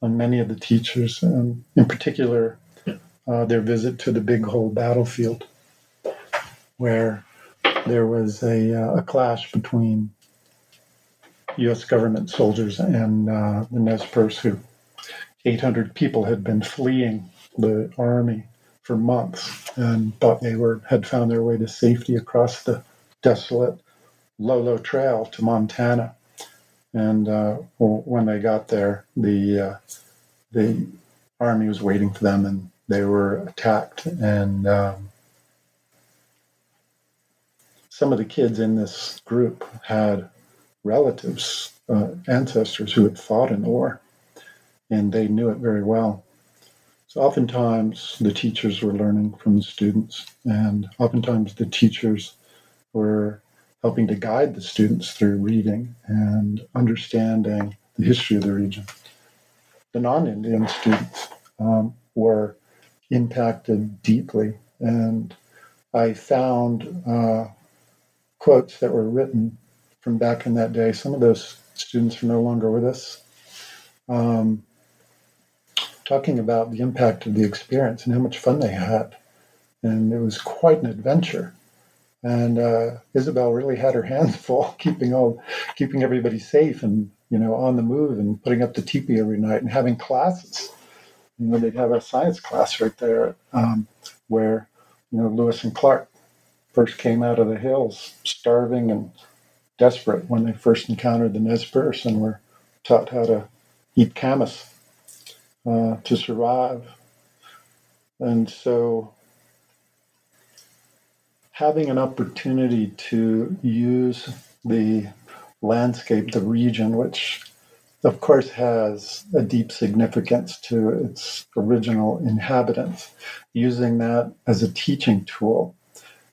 on many of the teachers, and in particular, uh, their visit to the Big Hole battlefield, where there was a, uh, a clash between U.S. government soldiers and uh, the Nez Perce, who 800 people had been fleeing the army for months and thought they were had found their way to safety across the desolate Lolo Trail to Montana. And uh, when they got there, the uh, the army was waiting for them, and they were attacked. And um, some of the kids in this group had relatives, uh, ancestors who had fought in the war, and they knew it very well. So oftentimes the teachers were learning from the students, and oftentimes the teachers were helping to guide the students through reading and understanding the history of the region. The non Indian students um, were impacted deeply, and I found uh, quotes that were written from back in that day. Some of those students are no longer with us. Um, talking about the impact of the experience and how much fun they had. And it was quite an adventure. And uh, Isabel really had her hands full, keeping all, keeping everybody safe, and you know, on the move, and putting up the teepee every night, and having classes. You know, they'd have a science class right there, um, where you know Lewis and Clark first came out of the hills, starving and desperate when they first encountered the Nez Perce, and were taught how to eat camas uh, to survive. And so having an opportunity to use the landscape, the region, which of course has a deep significance to its original inhabitants, using that as a teaching tool.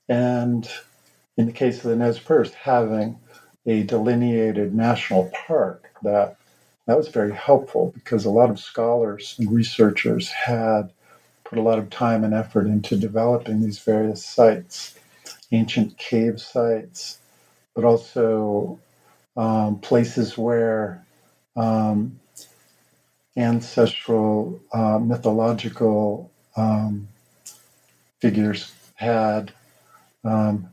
And in the case of the Nez Perce, having a delineated national park that that was very helpful because a lot of scholars and researchers had put a lot of time and effort into developing these various sites ancient cave sites, but also um, places where um, ancestral uh, mythological um, figures had um,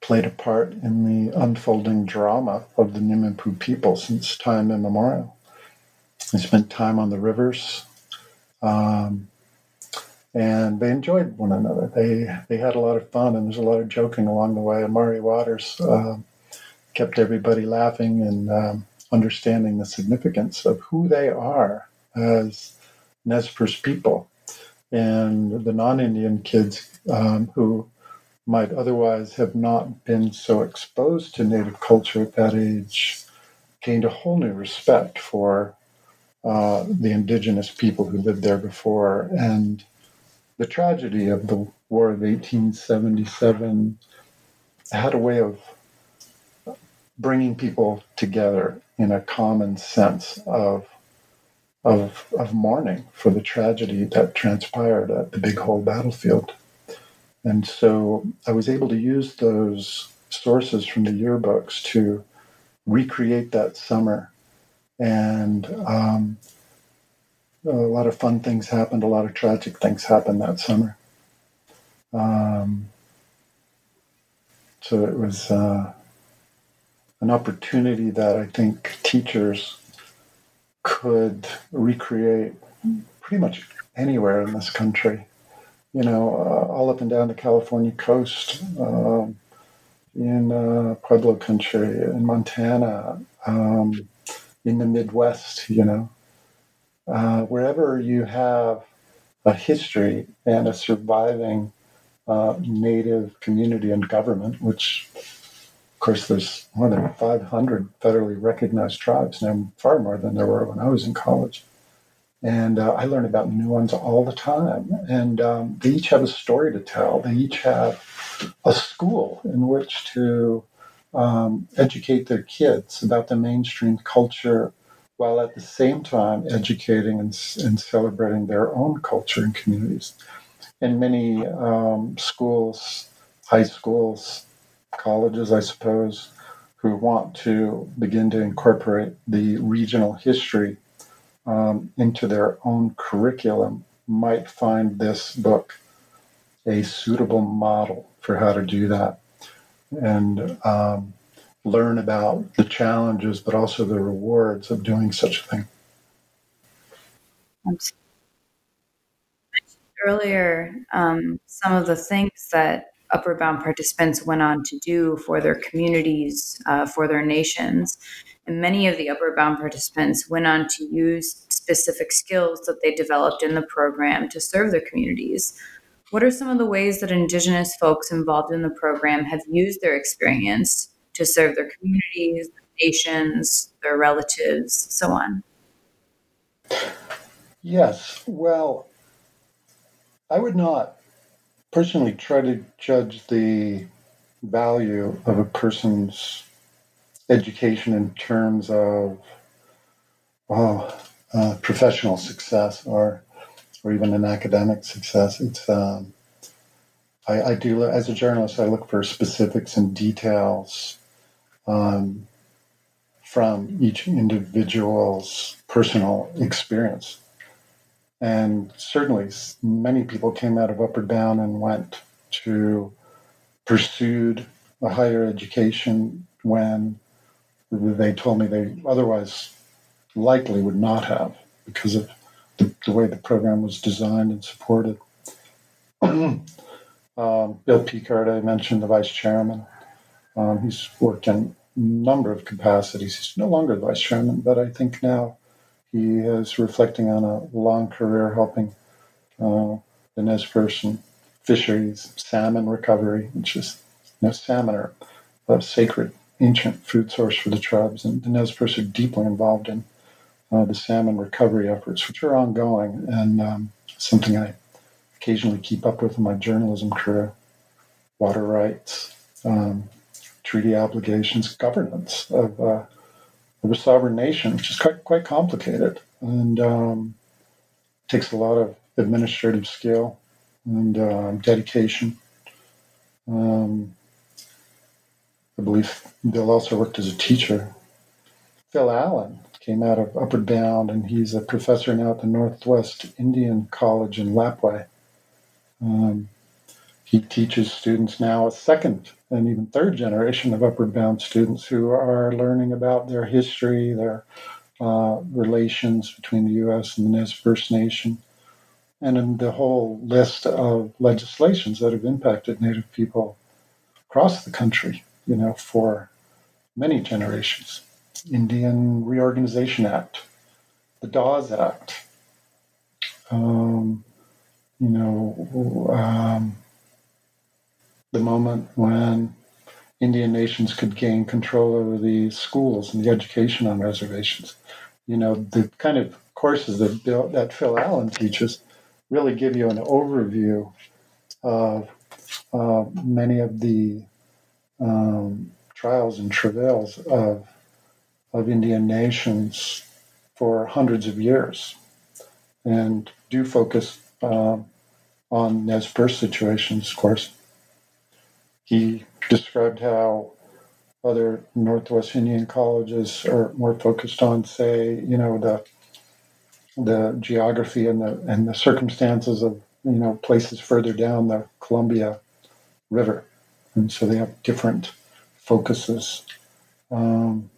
played a part in the unfolding drama of the Nimiipuu people since time immemorial. They spent time on the rivers. Um, and they enjoyed one another. They they had a lot of fun, and there's a lot of joking along the way. Amari Waters uh, kept everybody laughing and um, understanding the significance of who they are as Nez Perce people, and the non-Indian kids um, who might otherwise have not been so exposed to Native culture at that age gained a whole new respect for uh, the indigenous people who lived there before and the tragedy of the War of 1877 had a way of bringing people together in a common sense of of, of mourning for the tragedy that transpired at the Big Hole battlefield. And so I was able to use those sources from the yearbooks to recreate that summer and um, a lot of fun things happened. A lot of tragic things happened that summer. Um, so it was uh, an opportunity that I think teachers could recreate pretty much anywhere in this country. You know, uh, all up and down the California coast, um, in uh, Pueblo country, in Montana, um, in the Midwest, you know uh, wherever you have a history and a surviving uh, native community and government, which, of course, there's more than 500 federally recognized tribes now, far more than there were when I was in college. And uh, I learn about new ones all the time. And um, they each have a story to tell. They each have a school in which to um, educate their kids about the mainstream culture while at the same time educating and, and celebrating their own culture and communities. In many um, schools, high schools, colleges, I suppose, who want to begin to incorporate the regional history um, into their own curriculum might find this book a suitable model for how to do that. And um, learn about the challenges, but also the rewards of doing such a thing. Earlier, um, some of the things that Upward Bound participants went on to do for their communities, uh, for their nations. And many of the Upward Bound participants went on to use specific skills that they developed in the program to serve their communities. What are some of the ways that Indigenous folks involved in the program have used their experience to serve their communities, nations, their relatives, so on? Yes. Well, I would not personally try to judge the value of a person's education in terms of oh, uh, professional success or or even an academic success. It's um, I, I, do as a journalist. I look for specifics and details um, from each individual's personal experience. And certainly, many people came out of Upward Bound and went to pursued a higher education when they told me they otherwise likely would not have because of the, the way the program was designed and supported. um, Bill Picard, I mentioned the vice chairman. Um, he's worked in a number of capacities. He's no longer the vice chairman, but I think now he is reflecting on a long career helping uh, the Nez fisheries, salmon recovery, which is you know, salmon are sacred ancient food source for the tribes, and the Nez Perce are deeply involved in uh, the salmon recovery efforts, which are ongoing and um, something I occasionally keep up with in my journalism career. Water rights, um, treaty obligations, governance of, uh, of, a sovereign nation, which is quite, quite complicated and um, takes a lot of administrative skill and uh, dedication. Um, I believe Bill also worked as a teacher. Phil Allen came out of Upward Bound, and he's a professor now at the Northwest Indian College in Lapwai. Um, he teaches students now a second and even third generation of Upward Bound students who are learning about their history, their uh, relations between the U.S. and the Nez Perce Nation, and the whole list of legislations that have impacted Native people across the country, you know, for many generations. Indian Reorganization Act, the Dawes Act, um, you know, um, the moment when Indian nations could gain control over the schools and the education on reservations. You know, the kind of courses that Bill, that Phil Allen teaches really give you an overview of uh, many of the um, trials and travails of of Indian nations for hundreds of years, and do focus uh, on Nez Perce situations, of course. He described how other Northwest Indian colleges are more focused on, say, you know, the the geography and the and the circumstances of you know places further down the Columbia River, and so they have different focuses. Um,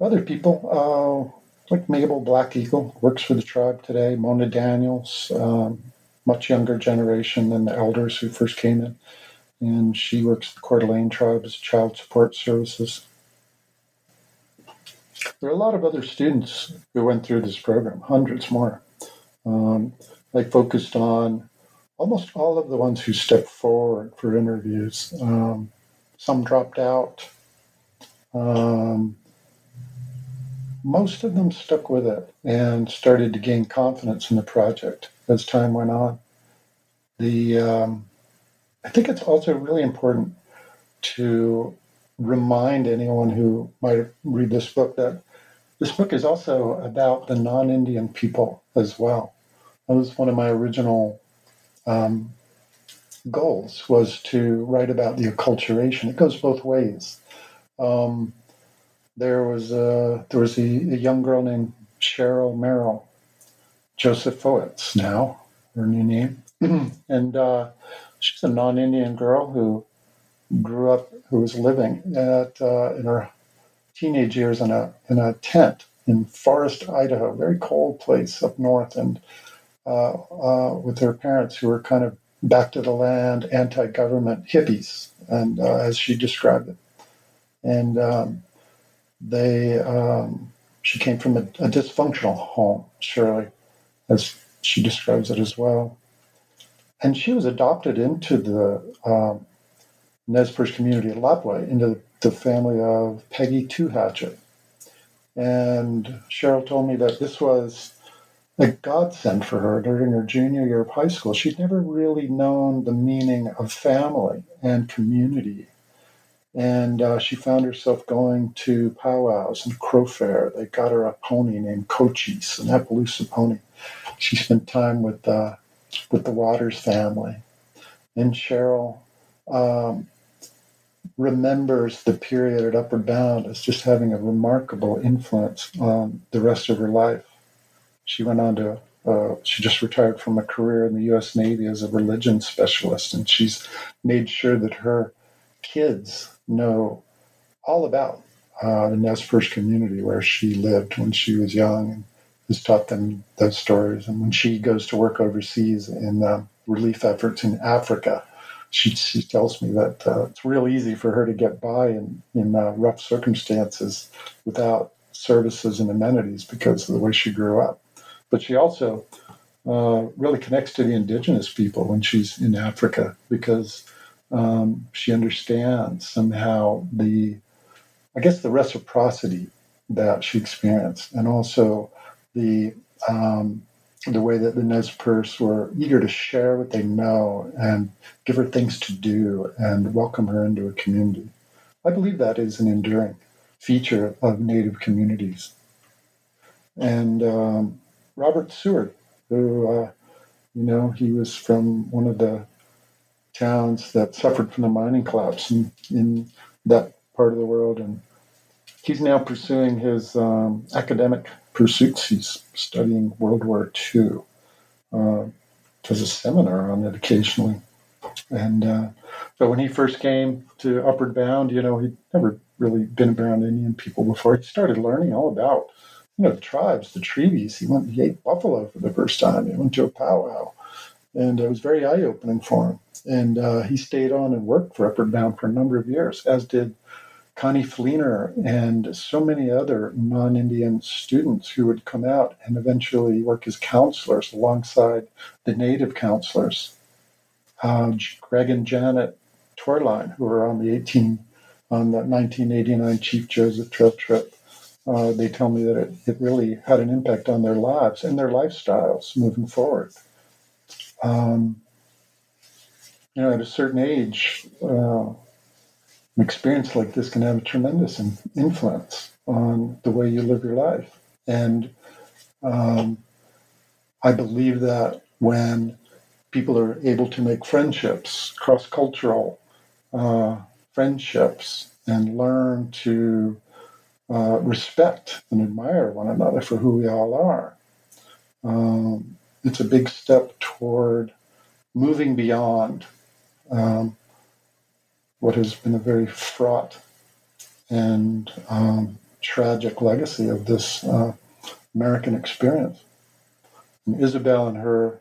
other people, uh, like Mabel Black Eagle, works for the tribe today. Mona Daniels, um, much younger generation than the elders who first came in, and she works the Coeur d'Alene tribe as child support services. There are a lot of other students who went through this program, hundreds more. Um, I focused on almost all of the ones who stepped forward for interviews. Um, some dropped out. Um, most of them stuck with it and started to gain confidence in the project as time went on. The um, I think it's also really important to remind anyone who might read this book that this book is also about the non-Indian people as well. That was one of my original um, goals was to write about the acculturation. It goes both ways. Um, there was a, there was a, a, young girl named Cheryl Merrill, Joseph Foetz now, her new name, and uh, she's a non-Indian girl who grew up, who was living at uh, in her teenage years in a in a tent in Forest, Idaho, very cold place up north, and with her parents who were kind of back to the land, anti-government hippies, and uh, as she described it, and um, they um, she came from a, a dysfunctional home, Shirley, as she describes it as well. And she was adopted into the um, Nez Perce community at Lapwai, into the family of Peggy Two Hatchet. And Cheryl told me that this was a godsend for her during her junior year of high school. She'd never really known the meaning of family and community and uh, she found herself going to powwows and crow fair. They got her a pony named Cochise, an Appaloosa pony. She spent time with uh, with the Waters family, and Cheryl um, remembers the period at Upward Bound as just having a remarkable influence on the rest of her life. She went on to uh, she just retired from a career in the U.S. Navy as a religion specialist, and she's made sure that her kids know all about uh, the Nez Perce community where she lived when she was young and has taught them those stories. And when she goes to work overseas in uh, relief efforts in Africa, she, she tells me that uh, it's real easy for her to get by in, in uh, rough circumstances without services and amenities because of the way she grew up. But she also uh, really connects to the indigenous people when she's in Africa because um, she understands somehow the, I guess, the reciprocity that she experienced, and also the um, the way that the Nez Perce were eager to share what they know and give her things to do and welcome her into a community. I believe that is an enduring feature of Native communities. And um, Robert Seward, who, uh, you know, he was from one of the towns that suffered from the mining collapse in, in that part of the world. And he's now pursuing his um, academic pursuits. He's studying World War II. Uh, does a seminar on it occasionally. And uh, but when he first came to Upward Bound, you know, he'd never really been around Indian people before. He started learning all about, you know, the tribes, the treaties. He went, he ate buffalo for the first time. He went to a powwow, and it was very eye opening for him. And uh, he stayed on and worked for Upward Bound for a number of years, as did Connie Fleener and so many other non Indian students who would come out and eventually work as counselors alongside the native counselors. Uh, Greg and Janet Torline, who were on the 18 on the 1989 Chief Joseph Trail trip, uh, they tell me that it, it really had an impact on their lives and their lifestyles moving forward. Um, you know, at a certain age, uh, an experience like this can have a tremendous influence on the way you live your life. And um, I believe that when people are able to make friendships, cross cultural uh, friendships, and learn to uh, respect and admire one another for who we all are, um, it's a big step toward moving beyond um, what has been a very fraught and um, tragic legacy of this uh, American experience. And Isabel and her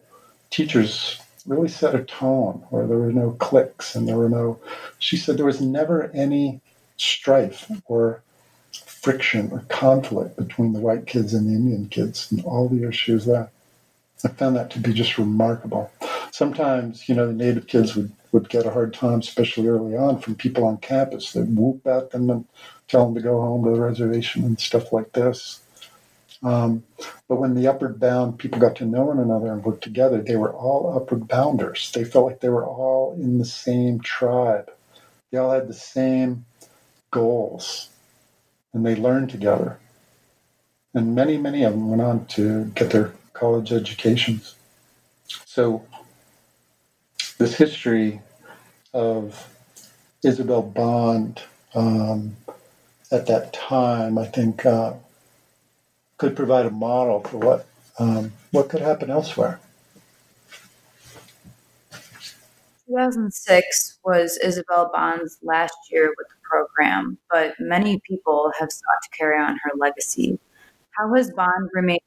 teachers really set a tone where there were no cliques and there were no, she said there was never any strife or friction or conflict between the white kids and the Indian kids and all the issues there. I found that to be just remarkable. Sometimes, you know, the native kids would would get a hard time, especially early on, from people on campus. They'd whoop at them and tell them to go home to the reservation and stuff like this. Um, but when the upward bound people got to know one another and worked together, they were all upward bounders. They felt like they were all in the same tribe. They all had the same goals, and they learned together. And many, many of them went on to get their college educations. So this history of Isabel Bond um, at that time, I think, uh, could provide a model for what um, what could happen elsewhere. 2006 was Isabel Bond's last year with program, but many people have sought to carry on her legacy. How has Bond remained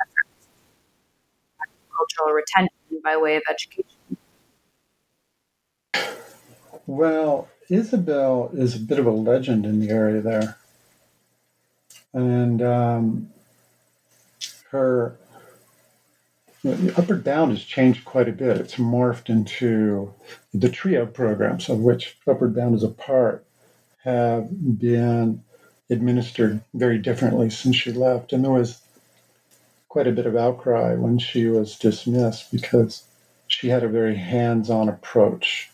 efforts, cultural retention by way of education? Well, Isabel is a bit of a legend in the area there. And um, her Upward Bound has changed quite a bit. It's morphed into the trio programs of which Upward Bound is a part have been administered very differently since she left. And there was quite a bit of outcry when she was dismissed because she had a very hands on approach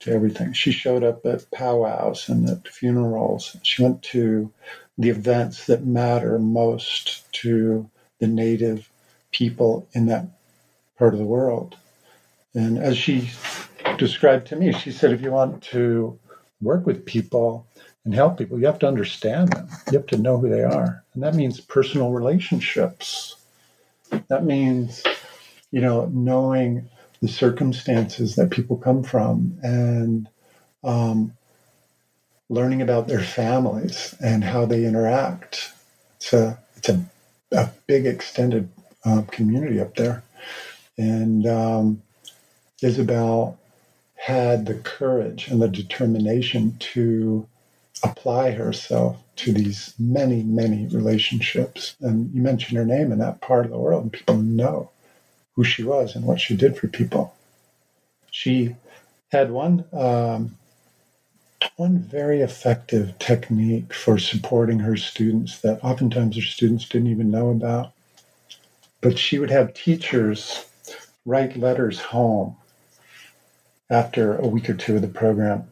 to everything. She showed up at powwows and at funerals. She went to the events that matter most to the native people in that part of the world. And as she described to me, she said, if you want to work with people and help people, you have to understand them. You have to know who they are. And that means personal relationships. That means, you know, knowing the circumstances that people come from and um, learning about their families and how they interact. It's a, it's a, a big extended uh, community up there. And um, Isabel had the courage and the determination to apply herself to these many, many relationships. And you mentioned her name in that part of the world, and people know who she was and what she did for people. She had one um, one very effective technique for supporting her students that oftentimes her students didn't even know about. But she would have teachers write letters home after a week or two of the program,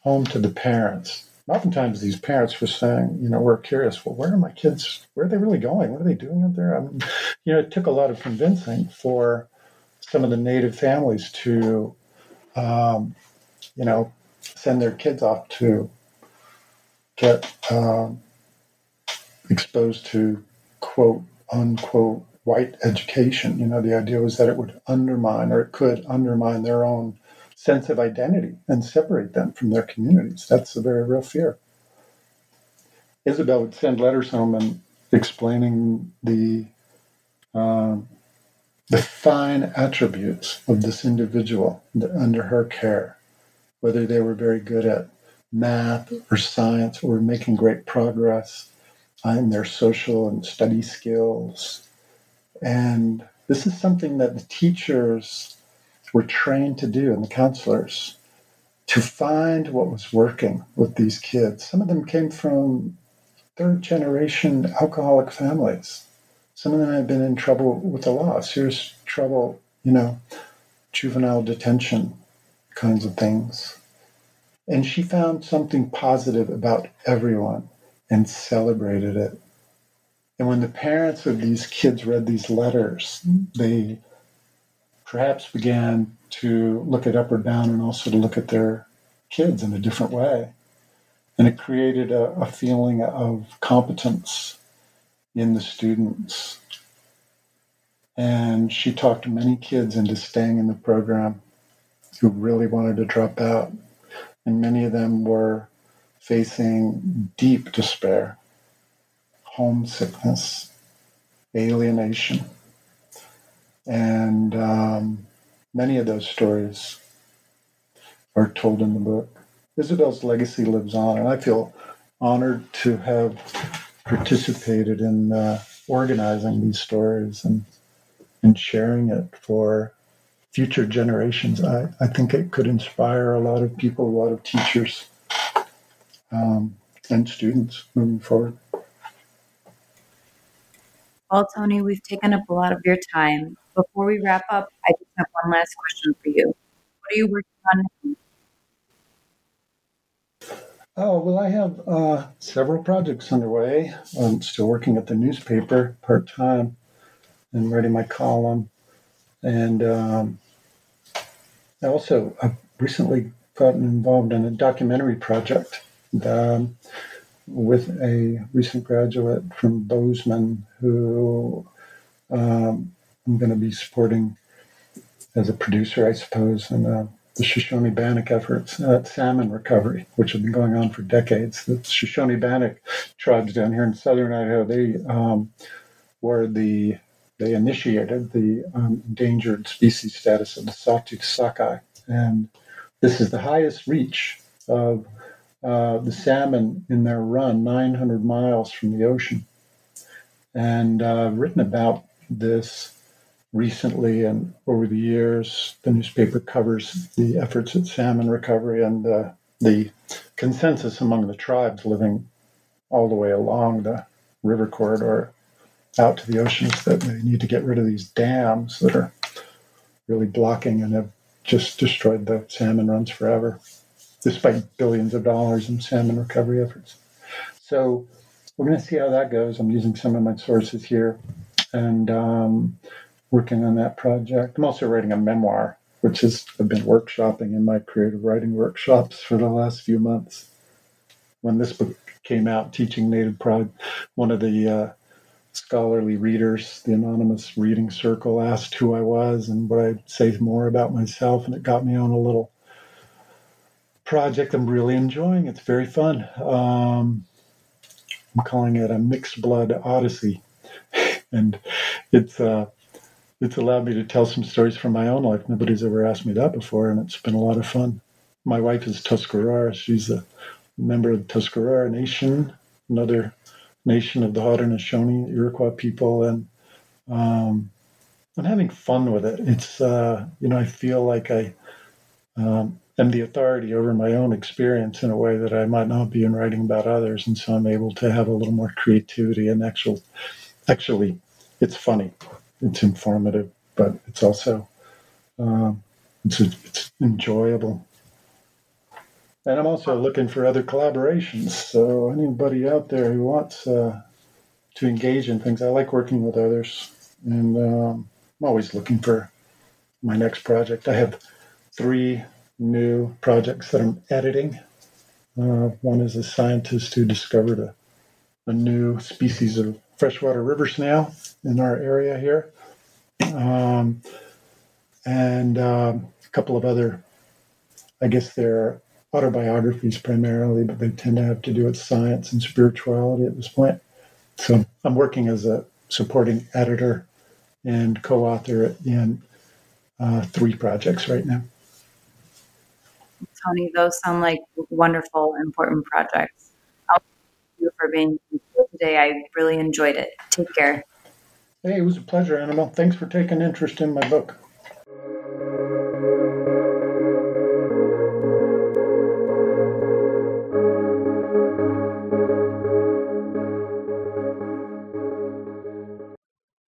home to the parents. Oftentimes, these parents were saying, you know, we're curious, well, where are my kids? Where are they really going? What are they doing out there? I mean, you know, it took a lot of convincing for some of the native families to, um, you know, send their kids off to get um, exposed to quote unquote white education. You know, the idea was that it would undermine or it could undermine their own sense of identity and separate them from their communities. That's a very real fear. Isabel would send letters home and explaining the um, the fine attributes of this individual under her care, whether they were very good at math or science or making great progress in their social and study skills. And this is something that the teachers were trained to do and the counselors to find what was working with these kids. Some of them came from third generation alcoholic families. Some of them had been in trouble with the law, serious trouble, you know, juvenile detention kinds of things. And she found something positive about everyone and celebrated it. And when the parents of these kids read these letters, they perhaps began to look at up or down, and also to look at their kids in a different way. And it created a, a feeling of competence in the students. And she talked many kids into staying in the program who really wanted to drop out. And many of them were facing deep despair, homesickness, alienation. And um, many of those stories are told in the book. Isabel's legacy lives on, and I feel honored to have participated in uh, organizing these stories and and sharing it for future generations. I, I think it could inspire a lot of people, a lot of teachers um, and students moving forward. Well, Tony, we've taken up a lot of your time. Before we wrap up, I just have one last question for you. What are you working on Oh, well, I have uh, several projects underway. I'm still working at the newspaper part time and writing my column. And um, I also I've recently gotten involved in a documentary project um, with a recent graduate from Bozeman who um, I'm going to be supporting as a producer, I suppose, and uh, the Shoshone Bannock efforts at salmon recovery, which have been going on for decades. The Shoshone Bannock tribes down here in southern Idaho, they um, were the they initiated the um, endangered species status of the sawtooth sockeye, and this is the highest reach of uh, the salmon in their run, 900 miles from the ocean. And uh, written about this recently and over the years. The newspaper covers the efforts at salmon recovery and uh, the consensus among the tribes living all the way along the river corridor out to the oceans that they need to get rid of these dams that are really blocking and have just destroyed the salmon runs forever, despite billions of dollars in salmon recovery efforts. So we're going to see how that goes. I'm using some of my sources here. And um, working on that project. I'm also writing a memoir, which is I've been workshopping in my creative writing workshops for the last few months. When this book came out, Teaching Native Pride, one of the uh, scholarly readers, the anonymous reading circle, asked who I was and what I'd say more about myself, and it got me on a little project I'm really enjoying. It's very fun. Um, I'm calling it a mixed blood odyssey, and it's uh, it's allowed me to tell some stories from my own life. Nobody's ever asked me that before, and it's been a lot of fun. My wife is Tuscarora. She's a member of the Tuscarora Nation, another nation of the Haudenosaunee Iroquois people, and um, I'm having fun with it. It's uh, you know I feel like I um, am the authority over my own experience in a way that I might not be in writing about others, and so I'm able to have a little more creativity and actual actually it's funny it's informative, but it's also um, it's, it's enjoyable. And I'm also looking for other collaborations. So anybody out there who wants uh, to engage in things, I like working with others, and um, I'm always looking for my next project. I have three new projects that I'm editing. Uh, one is a scientist who discovered a, a new species of freshwater river snail in our area here. Um, and um, a couple of other, I guess they're autobiographies primarily, but they tend to have to do with science and spirituality at this point. So I'm working as a supporting editor and co author in uh, three projects right now. Tony, those sound like wonderful, important projects. Thank you for being here today. I really enjoyed it. Take care. Hey, it was a pleasure, Annabelle. Thanks for taking interest in my book.